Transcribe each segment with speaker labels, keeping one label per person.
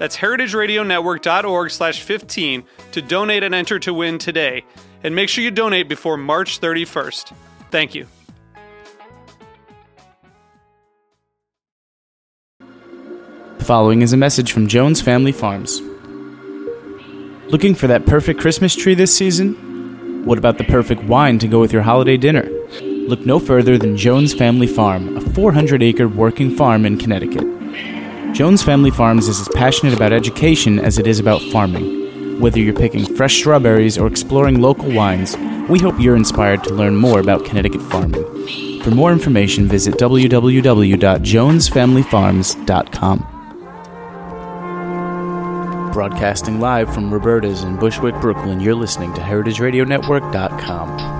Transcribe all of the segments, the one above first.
Speaker 1: That's heritageradionetwork.org slash 15 to donate and enter to win today. And make sure you donate before March 31st. Thank you.
Speaker 2: The following is a message from Jones Family Farms. Looking for that perfect Christmas tree this season? What about the perfect wine to go with your holiday dinner? Look no further than Jones Family Farm, a 400 acre working farm in Connecticut. Jones Family Farms is as passionate about education as it is about farming. Whether you're picking fresh strawberries or exploring local wines, we hope you're inspired to learn more about Connecticut farming. For more information, visit www.jonesfamilyfarms.com. Broadcasting live from Roberta's in Bushwick, Brooklyn, you're listening to HeritageRadioNetwork.com.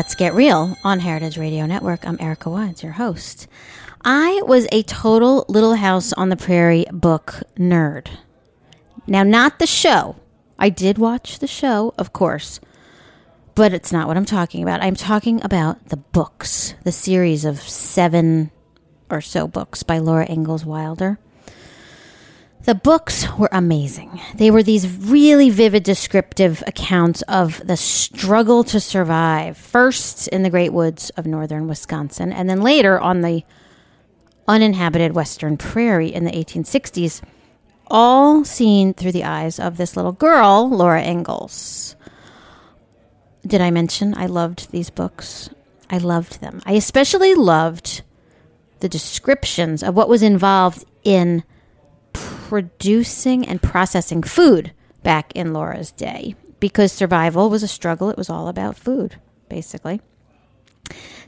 Speaker 3: Let's Get Real on Heritage Radio Network. I'm Erica Wides, your host. I was a total Little House on the Prairie book nerd. Now, not the show. I did watch the show, of course, but it's not what I'm talking about. I'm talking about the books, the series of seven or so books by Laura Ingalls Wilder. The books were amazing. They were these really vivid, descriptive accounts of the struggle to survive, first in the great woods of northern Wisconsin, and then later on the uninhabited western prairie in the 1860s, all seen through the eyes of this little girl, Laura Ingalls. Did I mention I loved these books? I loved them. I especially loved the descriptions of what was involved in producing and processing food back in Laura's day because survival was a struggle. It was all about food, basically.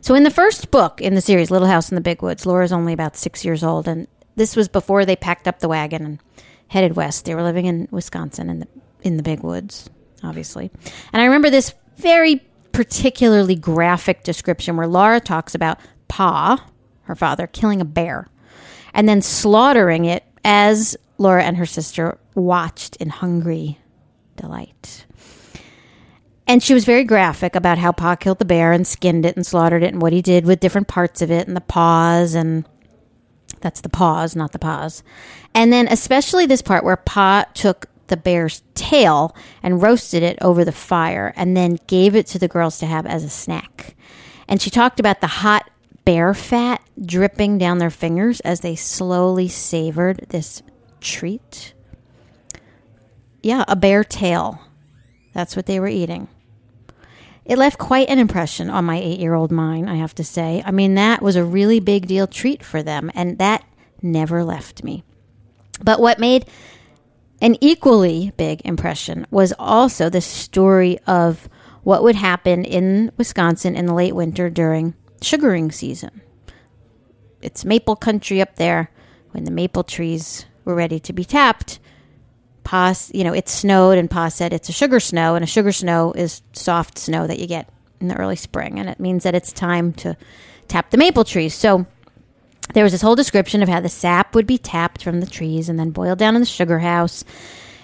Speaker 3: So, in the first book in the series, Little House in the Big Woods, Laura's only about six years old, and this was before they packed up the wagon and headed west. They were living in Wisconsin in the in the big woods, obviously. And I remember this very particularly graphic description where Laura talks about Pa, her father, killing a bear and then slaughtering it as Laura and her sister watched in hungry delight. And she was very graphic about how Pa killed the bear and skinned it and slaughtered it and what he did with different parts of it and the paws and that's the paws, not the paws. And then especially this part where Pa took the bear's tail and roasted it over the fire and then gave it to the girls to have as a snack. And she talked about the hot bear fat dripping down their fingers as they slowly savored this treat. Yeah, a bear tail. That's what they were eating. It left quite an impression on my eight year old mind, I have to say. I mean, that was a really big deal treat for them, and that never left me. But what made an equally big impression was also the story of what would happen in Wisconsin in the late winter during sugaring season. It's maple country up there when the maple trees were ready to be tapped. Pa, you know, it snowed, and Pa said it's a sugar snow, and a sugar snow is soft snow that you get in the early spring, and it means that it's time to tap the maple trees. So there was this whole description of how the sap would be tapped from the trees and then boiled down in the sugar house.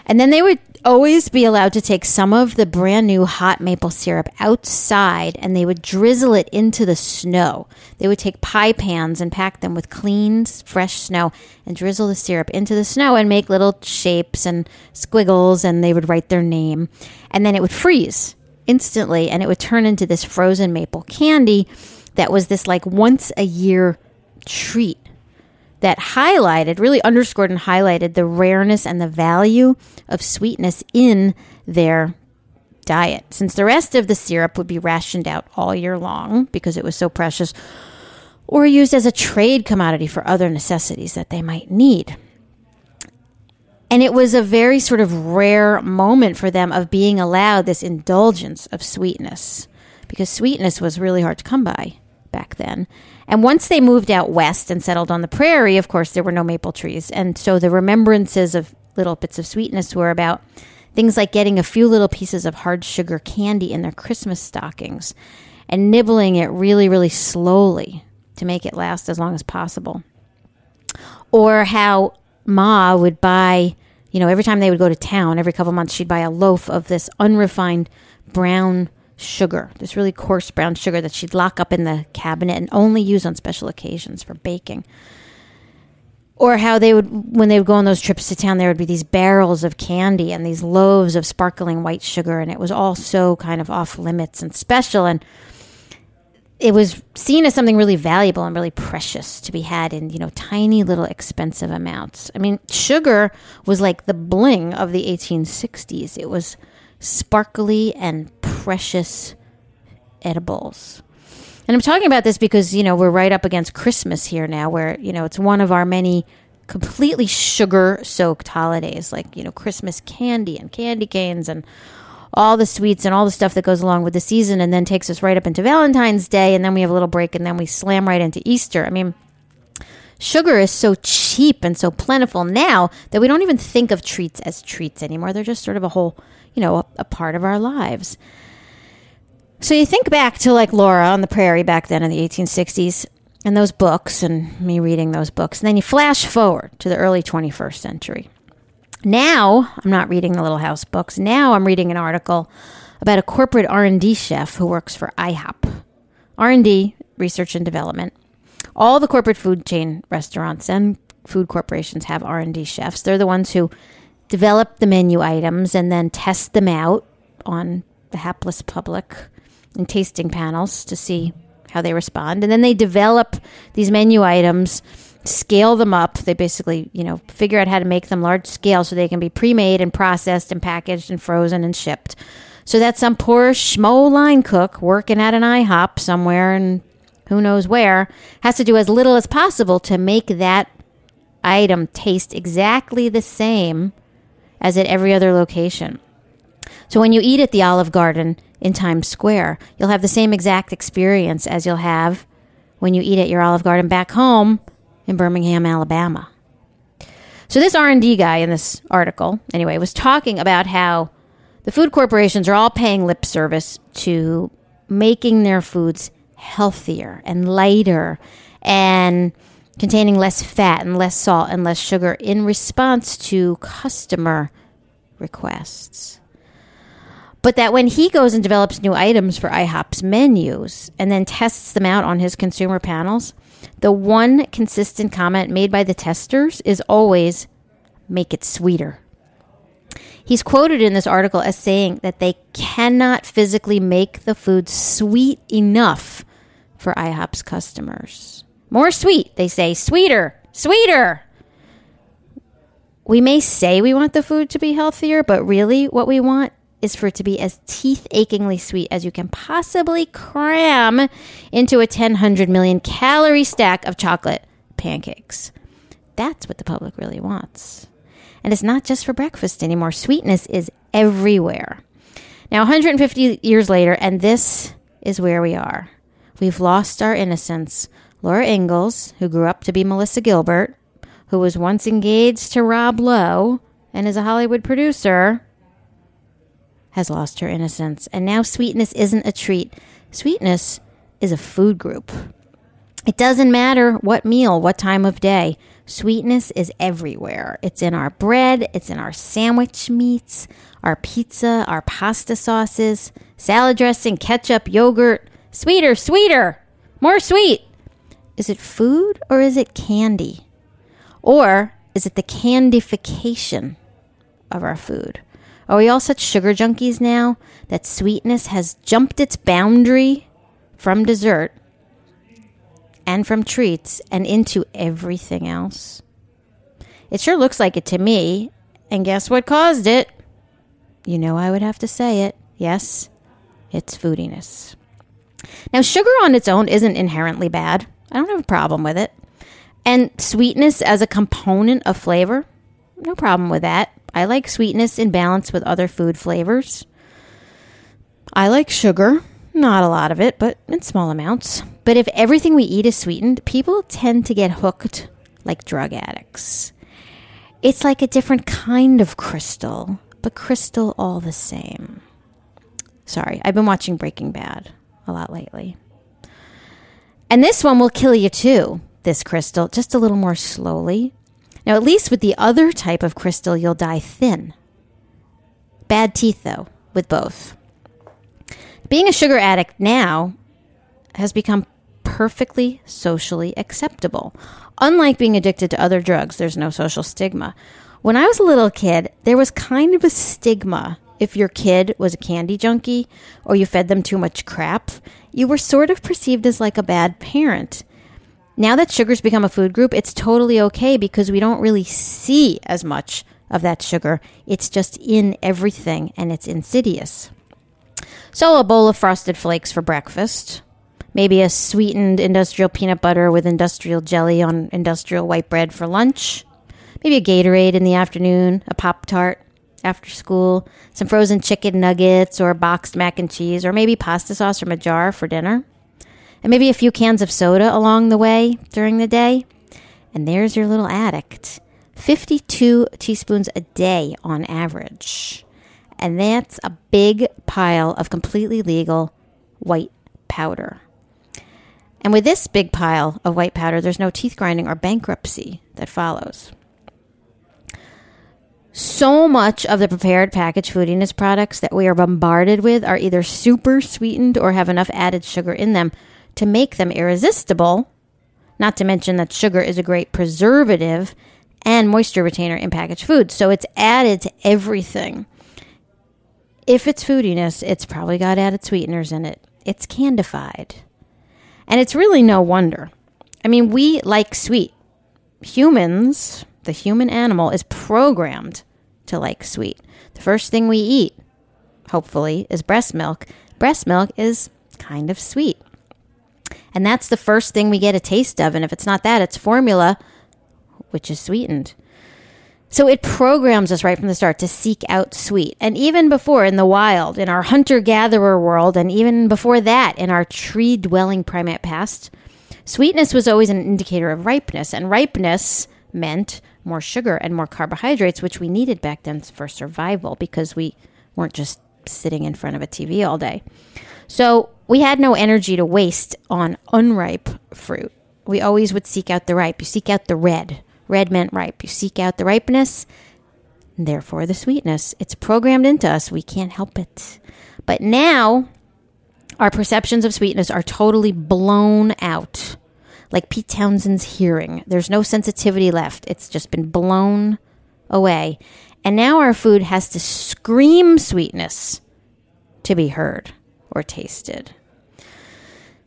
Speaker 3: And then they would always be allowed to take some of the brand new hot maple syrup outside and they would drizzle it into the snow. They would take pie pans and pack them with clean, fresh snow and drizzle the syrup into the snow and make little shapes and squiggles and they would write their name. And then it would freeze instantly and it would turn into this frozen maple candy that was this like once a year treat that highlighted, really underscored and highlighted the rareness and the value of sweetness in their diet. Since the rest of the syrup would be rationed out all year long because it was so precious, or used as a trade commodity for other necessities that they might need. And it was a very sort of rare moment for them of being allowed this indulgence of sweetness because sweetness was really hard to come by back then. And once they moved out west and settled on the prairie, of course, there were no maple trees. And so the remembrances of little bits of sweetness were about things like getting a few little pieces of hard sugar candy in their Christmas stockings and nibbling it really, really slowly to make it last as long as possible. Or how Ma would buy, you know, every time they would go to town, every couple months, she'd buy a loaf of this unrefined brown sugar, this really coarse brown sugar that she'd lock up in the cabinet and only use on special occasions for baking. Or how they would, when they would go on those trips to town, there would be these barrels of candy and these loaves of sparkling white sugar, and it was all so kind of off limits and special. And it was seen as something really valuable and really precious to be had in you know tiny little expensive amounts. I mean, sugar was like the bling of the 1860s. It was sparkly and precious edibles. And I'm talking about this because, you know, we're right up against Christmas here now, where, you know, it's one of our many completely sugar soaked holidays, like, you know, Christmas candy and candy canes and all the sweets and all the stuff that goes along with the season, and then takes us right up into Valentine's Day, and then we have a little break, and then we slam right into Easter. I mean, sugar is so cheap and so plentiful now that we don't even think of treats as treats anymore. They're just sort of a whole you know, a, a part of our lives. So you think back to like Laura on the prairie back then in the 1860s and those books and me reading those books. And then you flash forward to the early 21st century. Now, I'm not reading the Little House books. Now I'm reading an article about a corporate R&D chef who works for IHOP. R&D, research and development. All the corporate food chain restaurants and food corporations have R&D chefs. They're the ones who develop the menu items and then test them out on the hapless public in tasting panels to see how they respond. And then they develop these menu items, scale them up. They basically, you know, figure out how to make them large scale so they can be pre made and processed and packaged and frozen and shipped. So that some poor schmo line cook working at an IHOP somewhere and who knows where has to do as little as possible to make that item taste exactly the same as at every other location. So when you eat at the Olive Garden in Times Square, you'll have the same exact experience as you'll have when you eat at your Olive Garden back home in Birmingham, Alabama. So this R&D guy in this article, anyway, was talking about how the food corporations are all paying lip service to making their foods healthier and lighter and containing less fat and less salt and less sugar in response to customer requests. But that when he goes and develops new items for IHOP's menus and then tests them out on his consumer panels, the one consistent comment made by the testers is always make it sweeter. He's quoted in this article as saying that they cannot physically make the food sweet enough for IHOP's customers. More sweet, they say. Sweeter, sweeter. We may say we want the food to be healthier, but really what we want is for it to be as teeth achingly sweet as you can possibly cram into a 1,000 million calorie stack of chocolate pancakes. That's what the public really wants. And it's not just for breakfast anymore. Sweetness is everywhere. Now, 150 years later, and this is where we are. We've lost our innocence Laura Ingalls, who grew up to be Melissa Gilbert, who was once engaged to Rob Lowe and is a Hollywood producer, has lost her innocence. And now sweetness isn't a treat, sweetness is a food group. It doesn't matter what meal, what time of day. Sweetness is everywhere. It's in our bread, it's in our sandwich meats, our pizza, our pasta sauces, salad dressing, ketchup, yogurt. Sweeter, sweeter, more sweet. Is it food or is it candy? Or is it the candification of our food? Are we all such sugar junkies now that sweetness has jumped its boundary from dessert and from treats and into everything else? It sure looks like it to me. And guess what caused it? You know I would have to say it. Yes, it's foodiness. Now, sugar on its own isn't inherently bad. I don't have a problem with it. And sweetness as a component of flavor, no problem with that. I like sweetness in balance with other food flavors. I like sugar. Not a lot of it, but in small amounts. But if everything we eat is sweetened, people tend to get hooked like drug addicts. It's like a different kind of crystal, but crystal all the same. Sorry, I've been watching Breaking Bad a lot lately. And this one will kill you too, this crystal, just a little more slowly. Now, at least with the other type of crystal, you'll die thin. Bad teeth, though, with both. Being a sugar addict now has become perfectly socially acceptable. Unlike being addicted to other drugs, there's no social stigma. When I was a little kid, there was kind of a stigma if your kid was a candy junkie or you fed them too much crap. You were sort of perceived as like a bad parent. Now that sugar's become a food group, it's totally okay because we don't really see as much of that sugar. It's just in everything and it's insidious. So, a bowl of frosted flakes for breakfast. Maybe a sweetened industrial peanut butter with industrial jelly on industrial white bread for lunch. Maybe a Gatorade in the afternoon, a Pop Tart after school, some frozen chicken nuggets or boxed mac and cheese, or maybe pasta sauce from a jar for dinner. And maybe a few cans of soda along the way during the day. And there's your little addict 52 teaspoons a day on average. And that's a big pile of completely legal white powder. And with this big pile of white powder, there's no teeth grinding or bankruptcy that follows. So much of the prepared packaged foodiness products that we are bombarded with are either super sweetened or have enough added sugar in them to make them irresistible. Not to mention that sugar is a great preservative and moisture retainer in packaged foods. So it's added to everything. If it's foodiness, it's probably got added sweeteners in it. It's candified. And it's really no wonder. I mean, we like sweet. Humans, the human animal, is programmed to like sweet. The first thing we eat, hopefully, is breast milk. Breast milk is kind of sweet. And that's the first thing we get a taste of. And if it's not that, it's formula, which is sweetened. So it programs us right from the start to seek out sweet. And even before in the wild, in our hunter gatherer world, and even before that in our tree dwelling primate past, sweetness was always an indicator of ripeness. And ripeness meant more sugar and more carbohydrates, which we needed back then for survival because we weren't just sitting in front of a TV all day. So we had no energy to waste on unripe fruit. We always would seek out the ripe. You seek out the red Red meant ripe. You seek out the ripeness, therefore the sweetness. It's programmed into us. We can't help it. But now, our perceptions of sweetness are totally blown out. Like Pete Townshend's hearing. There's no sensitivity left. It's just been blown away. And now our food has to scream sweetness to be heard or tasted.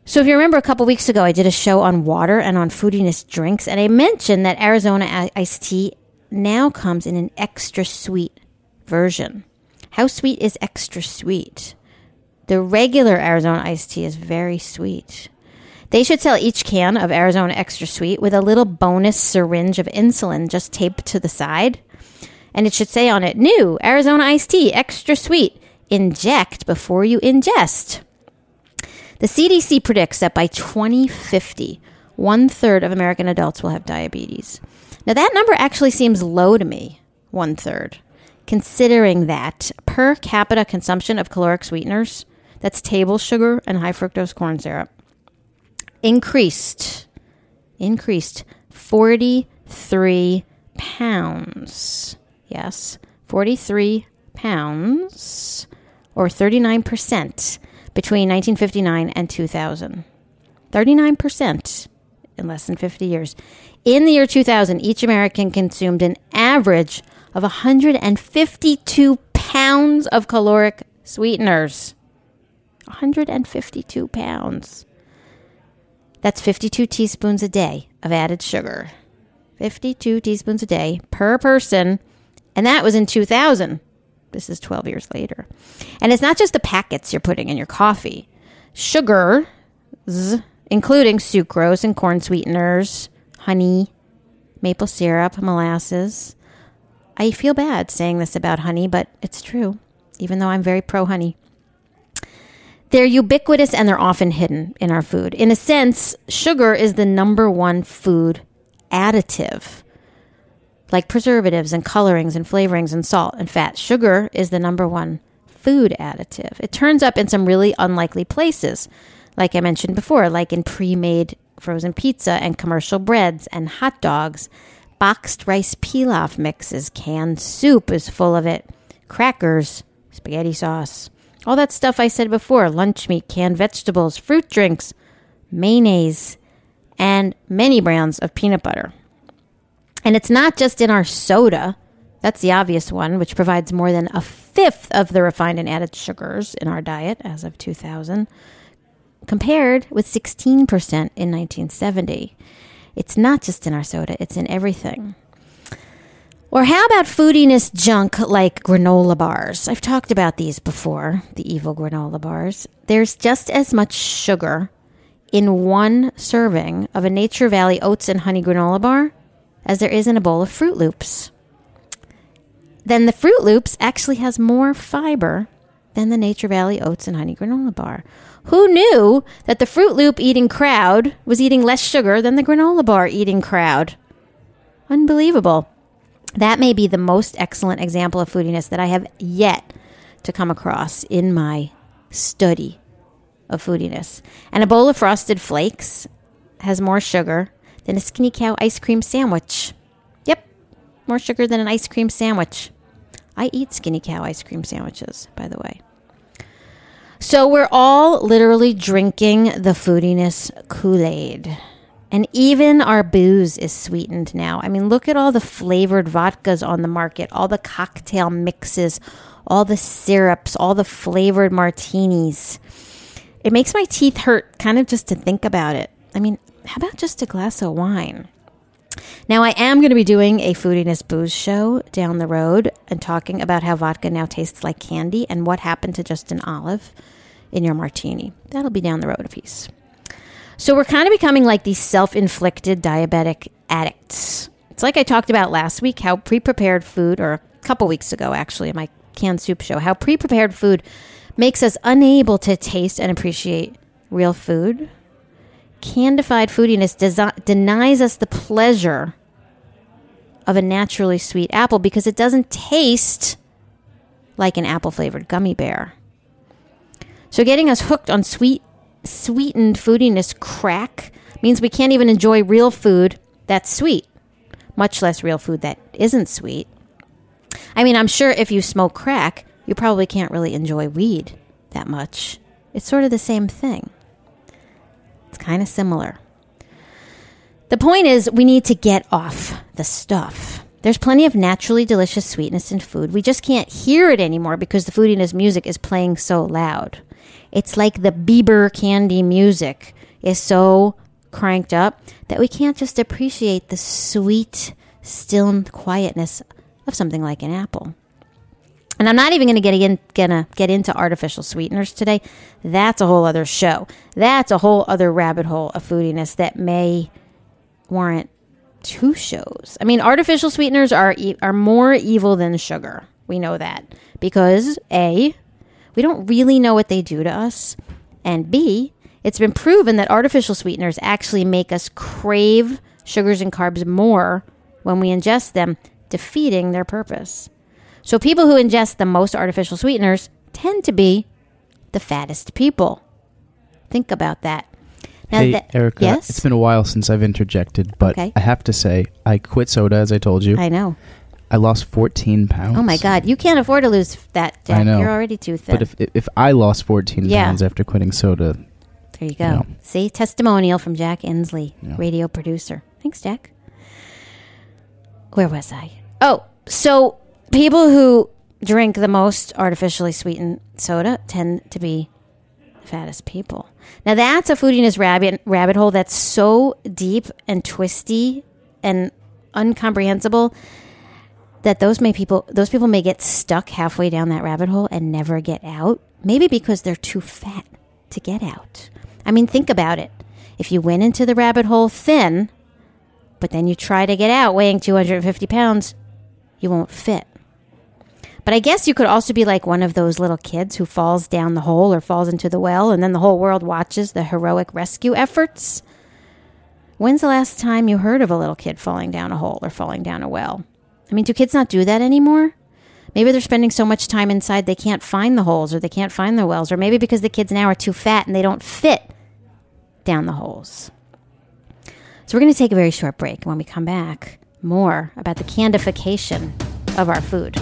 Speaker 3: So, if you remember a couple weeks ago, I did a show on water and on foodiness drinks, and I mentioned that Arizona iced tea now comes in an extra sweet version. How sweet is extra sweet? The regular Arizona iced tea is very sweet. They should sell each can of Arizona Extra Sweet with a little bonus syringe of insulin just taped to the side. And it should say on it, new Arizona iced tea, extra sweet. Inject before you ingest. The CDC predicts that by 2050, one third of American adults will have diabetes. Now, that number actually seems low to me, one third, considering that per capita consumption of caloric sweeteners, that's table sugar and high fructose corn syrup, increased increased 43 pounds. Yes, 43 pounds, or 39% between 1959 and 2000. 39% in less than 50 years. In the year 2000, each American consumed an average of 152 pounds of caloric sweeteners. 152 pounds. That's 52 teaspoons a day of added sugar. 52 teaspoons a day per person. And that was in 2000. This is 12 years later. And it's not just the packets you're putting in your coffee. Sugars, including sucrose and corn sweeteners, honey, maple syrup, molasses. I feel bad saying this about honey, but it's true, even though I'm very pro honey. They're ubiquitous and they're often hidden in our food. In a sense, sugar is the number one food additive, like preservatives and colorings and flavorings and salt and fat. Sugar is the number one food additive. It turns up in some really unlikely places, like I mentioned before, like in pre made frozen pizza and commercial breads and hot dogs. Boxed rice pilaf mixes, canned soup is full of it, crackers, spaghetti sauce, all that stuff I said before lunch meat, canned vegetables, fruit drinks, mayonnaise, and many brands of peanut butter. And it's not just in our soda. That's the obvious one, which provides more than a fifth of the refined and added sugars in our diet as of 2000 compared with 16% in 1970. It's not just in our soda, it's in everything. Or how about foodiness junk like granola bars? I've talked about these before, the evil granola bars. There's just as much sugar in one serving of a Nature Valley oats and honey granola bar as there is in a bowl of Froot Loops. Then the Froot Loops actually has more fiber than the Nature Valley oats and honey granola bar. Who knew that the Froot Loop eating crowd was eating less sugar than the granola bar eating crowd? Unbelievable. That may be the most excellent example of foodiness that I have yet to come across in my study of foodiness. And a bowl of frosted flakes has more sugar than a skinny cow ice cream sandwich. Yep, more sugar than an ice cream sandwich. I eat skinny cow ice cream sandwiches, by the way. So we're all literally drinking the foodiness Kool Aid. And even our booze is sweetened now. I mean, look at all the flavored vodkas on the market, all the cocktail mixes, all the syrups, all the flavored martinis. It makes my teeth hurt kind of just to think about it. I mean, how about just a glass of wine? Now, I am going to be doing a foodiness booze show down the road and talking about how vodka now tastes like candy and what happened to just an olive in your martini. That'll be down the road a piece. So, we're kind of becoming like these self inflicted diabetic addicts. It's like I talked about last week how pre prepared food, or a couple weeks ago actually, in my canned soup show, how pre prepared food makes us unable to taste and appreciate real food candified foodiness desi- denies us the pleasure of a naturally sweet apple because it doesn't taste like an apple flavored gummy bear. So getting us hooked on sweet sweetened foodiness crack means we can't even enjoy real food that's sweet, much less real food that isn't sweet. I mean, I'm sure if you smoke crack, you probably can't really enjoy weed that much. It's sort of the same thing. It's kind of similar. The point is, we need to get off the stuff. There's plenty of naturally delicious sweetness in food. We just can't hear it anymore because the foodiness music is playing so loud. It's like the Bieber candy music is so cranked up that we can't just appreciate the sweet, still quietness of something like an apple. And I'm not even going to get in, gonna get into artificial sweeteners today. That's a whole other show. That's a whole other rabbit hole of foodiness that may warrant two shows. I mean, artificial sweeteners are are more evil than sugar. We know that because a we don't really know what they do to us, and b it's been proven that artificial sweeteners actually make us crave sugars and carbs more when we ingest them, defeating their purpose. So people who ingest the most artificial sweeteners tend to be the fattest people. Think about that. Now
Speaker 2: hey,
Speaker 3: that-
Speaker 2: Erica.
Speaker 3: yes?
Speaker 2: It's been a while since I've interjected, but
Speaker 3: Okay.
Speaker 2: I have to say, I quit soda, as I told you. I,
Speaker 3: know.
Speaker 2: I lost 14 pounds.
Speaker 3: Oh my God, you can't afford to lose that. Jack.
Speaker 2: I know.
Speaker 3: You're already too thin.
Speaker 2: But if if I lost 14
Speaker 3: Yeah.
Speaker 2: pounds after quitting soda,
Speaker 3: there you go.
Speaker 2: Yeah.
Speaker 3: See, testimonial from Jack Inslee,
Speaker 2: Yeah.
Speaker 3: radio producer. Thanks, Jack. Where was I? Oh, so people who drink the most artificially sweetened soda tend to be the fattest people. Now that's a foodiness rabbit rabbit hole that's so deep and twisty and uncomprehensible that those may people those people may get stuck halfway down that rabbit hole and never get out. Maybe because they're too fat to get out. I mean, think about it. If you went into the rabbit hole thin, but then you try to get out weighing 250 pounds, you won't fit. But I guess you could also be like one of those little kids who falls down the hole or falls into the well, and then the whole world watches the heroic rescue efforts. When's the last time you heard of a little kid falling down a hole or falling down a well? I mean, do kids not do that anymore? Maybe they're spending so much time inside they can't find the holes or they can't find the wells, or maybe because the kids now are too fat and they don't fit down the holes. So we're going to take a very short break. When we come back, more about the candification of our food.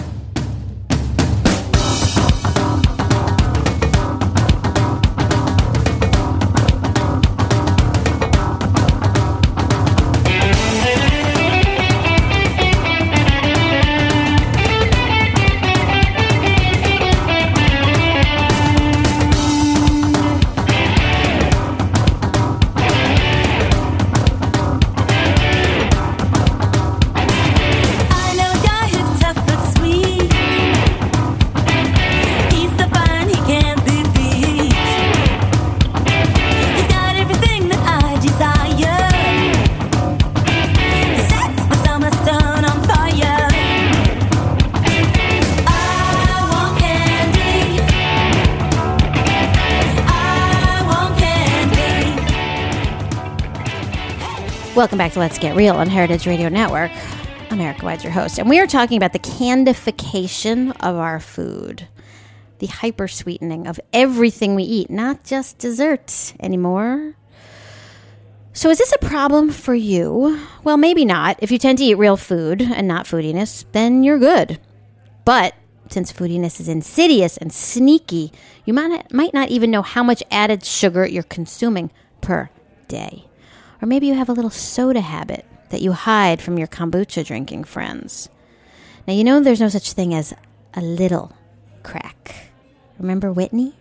Speaker 3: Welcome back to Let's Get Real on Heritage Radio Network. I'm Erica Wides, your host, and we are talking about the candification of our food, the hyper sweetening of everything we eat, not just dessert anymore. So, is this a problem for you? Well, maybe not. If you tend to eat real food and not foodiness, then you're good. But since foodiness is insidious and sneaky, you might not even know how much added sugar you're consuming per day. Or maybe you have a little soda habit that you hide from your kombucha drinking friends. Now, you know there's no such thing as a little crack. Remember Whitney?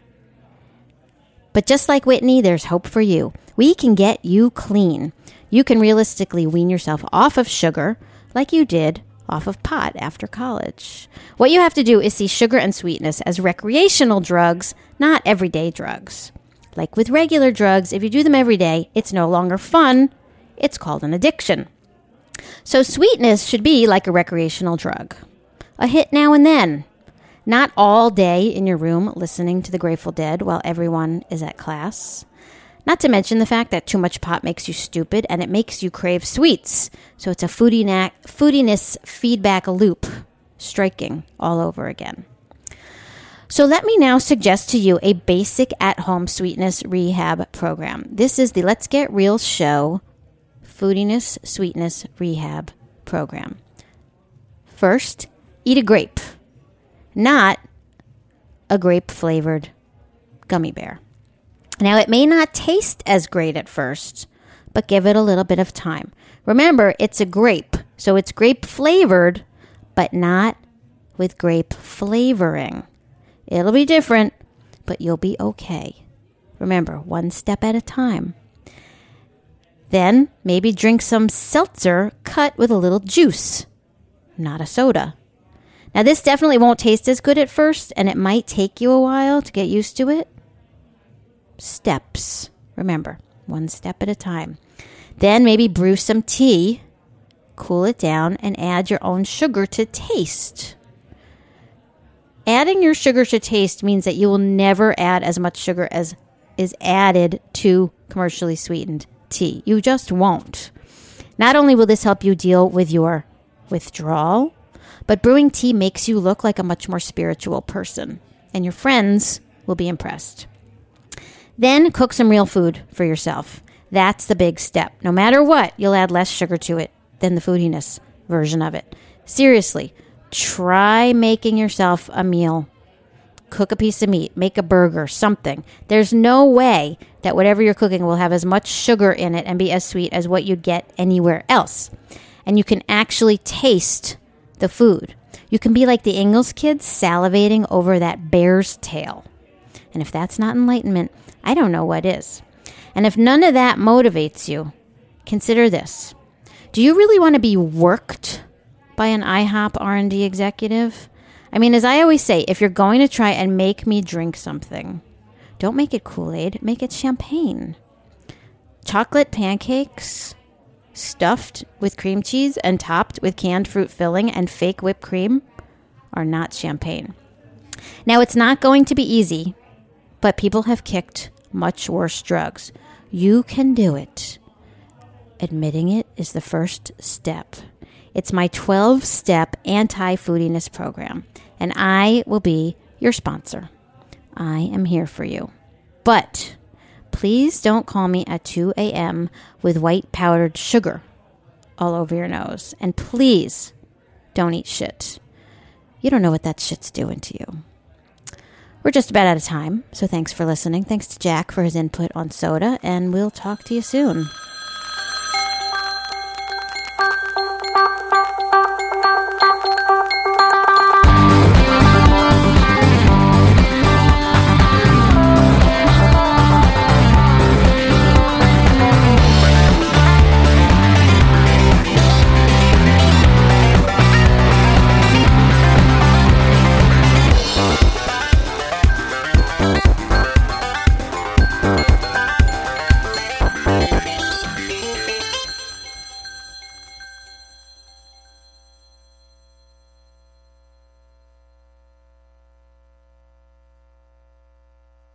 Speaker 3: But just like Whitney, there's hope for you. We can get you clean. You can realistically wean yourself off of sugar like you did off of pot after college. What you have to do is see sugar and sweetness as recreational drugs, not everyday drugs. Like with regular drugs, if you do them every day, it's no longer fun. It's called an addiction. So, sweetness should be like a recreational drug a hit now and then. Not all day in your room listening to the Grateful Dead while everyone is at class. Not to mention the fact that too much pot makes you stupid and it makes you crave sweets. So it's a foodiness feedback loop, striking all over again. So let me now suggest to you a basic at home sweetness rehab program. This is the Let's Get Real Show Foodiness Sweetness Rehab Program. First, eat a grape, not a grape flavored gummy bear. Now, it may not taste as great at first, but give it a little bit of time. Remember, it's a grape, so it's grape flavored, but not with grape flavoring. It'll be different, but you'll be okay. Remember, one step at a time. Then maybe drink some seltzer cut with a little juice, not a soda. Now, this definitely won't taste as good at first, and it might take you a while to get used to it. Steps. Remember, one step at a time. Then maybe brew some tea, cool it down, and add your own sugar to taste. Adding your sugar to taste means that you will never add as much sugar as is added to commercially sweetened tea. You just won't. Not only will this help you deal with your withdrawal, but brewing tea makes you look like a much more spiritual person, and your friends will be impressed. Then cook some real food for yourself. That's the big step. No matter what, you'll add less sugar to it than the foodiness version of it. Seriously, try making yourself a meal. Cook a piece of meat, make a burger, something. There's no way that whatever you're cooking will have as much sugar in it and be as sweet as what you'd get anywhere else. And you can actually taste the food. You can be like the Ingalls kids salivating over that bear's tail. And if that's not enlightenment, I don't know what is. And if none of that motivates you, consider this. Do you really want to be worked by an IHOP R&D executive? I mean, as I always say, if you're going to try and make me drink something, don't make it Kool-Aid, make it champagne. Chocolate pancakes stuffed with cream cheese and topped with canned fruit filling and fake whipped cream are not champagne. Now, it's not going to be easy, but people have kicked much worse drugs. You can do it. Admitting it is the first step. It's my 12 step anti foodiness program, and I will be your sponsor. I am here for you. But please don't call me at 2 a.m. with white powdered sugar all over your nose. And please don't eat shit. You don't know what that shit's doing to you. We're just about out of time, so thanks for listening. Thanks to Jack for his input on soda, and we'll talk to you soon.